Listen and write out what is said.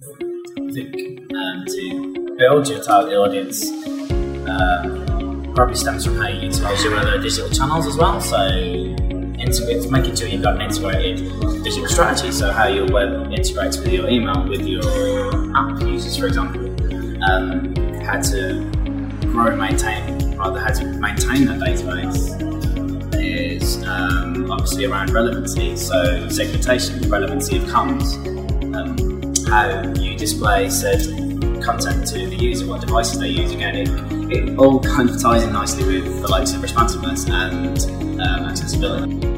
Think um, to build your target audience um, probably stems from how you utilize your other digital channels as well. So integrate, making sure you've got an integrated digital strategy. So how your web integrates with your email, with your app users, for example. Um, how to grow, and maintain, rather how to maintain that database is um, obviously around relevancy. So segmentation, relevancy of comms, um, how you display said content to the user, what devices they use. Again, it, it all kind of ties in nicely with the likes of responsiveness and um, accessibility.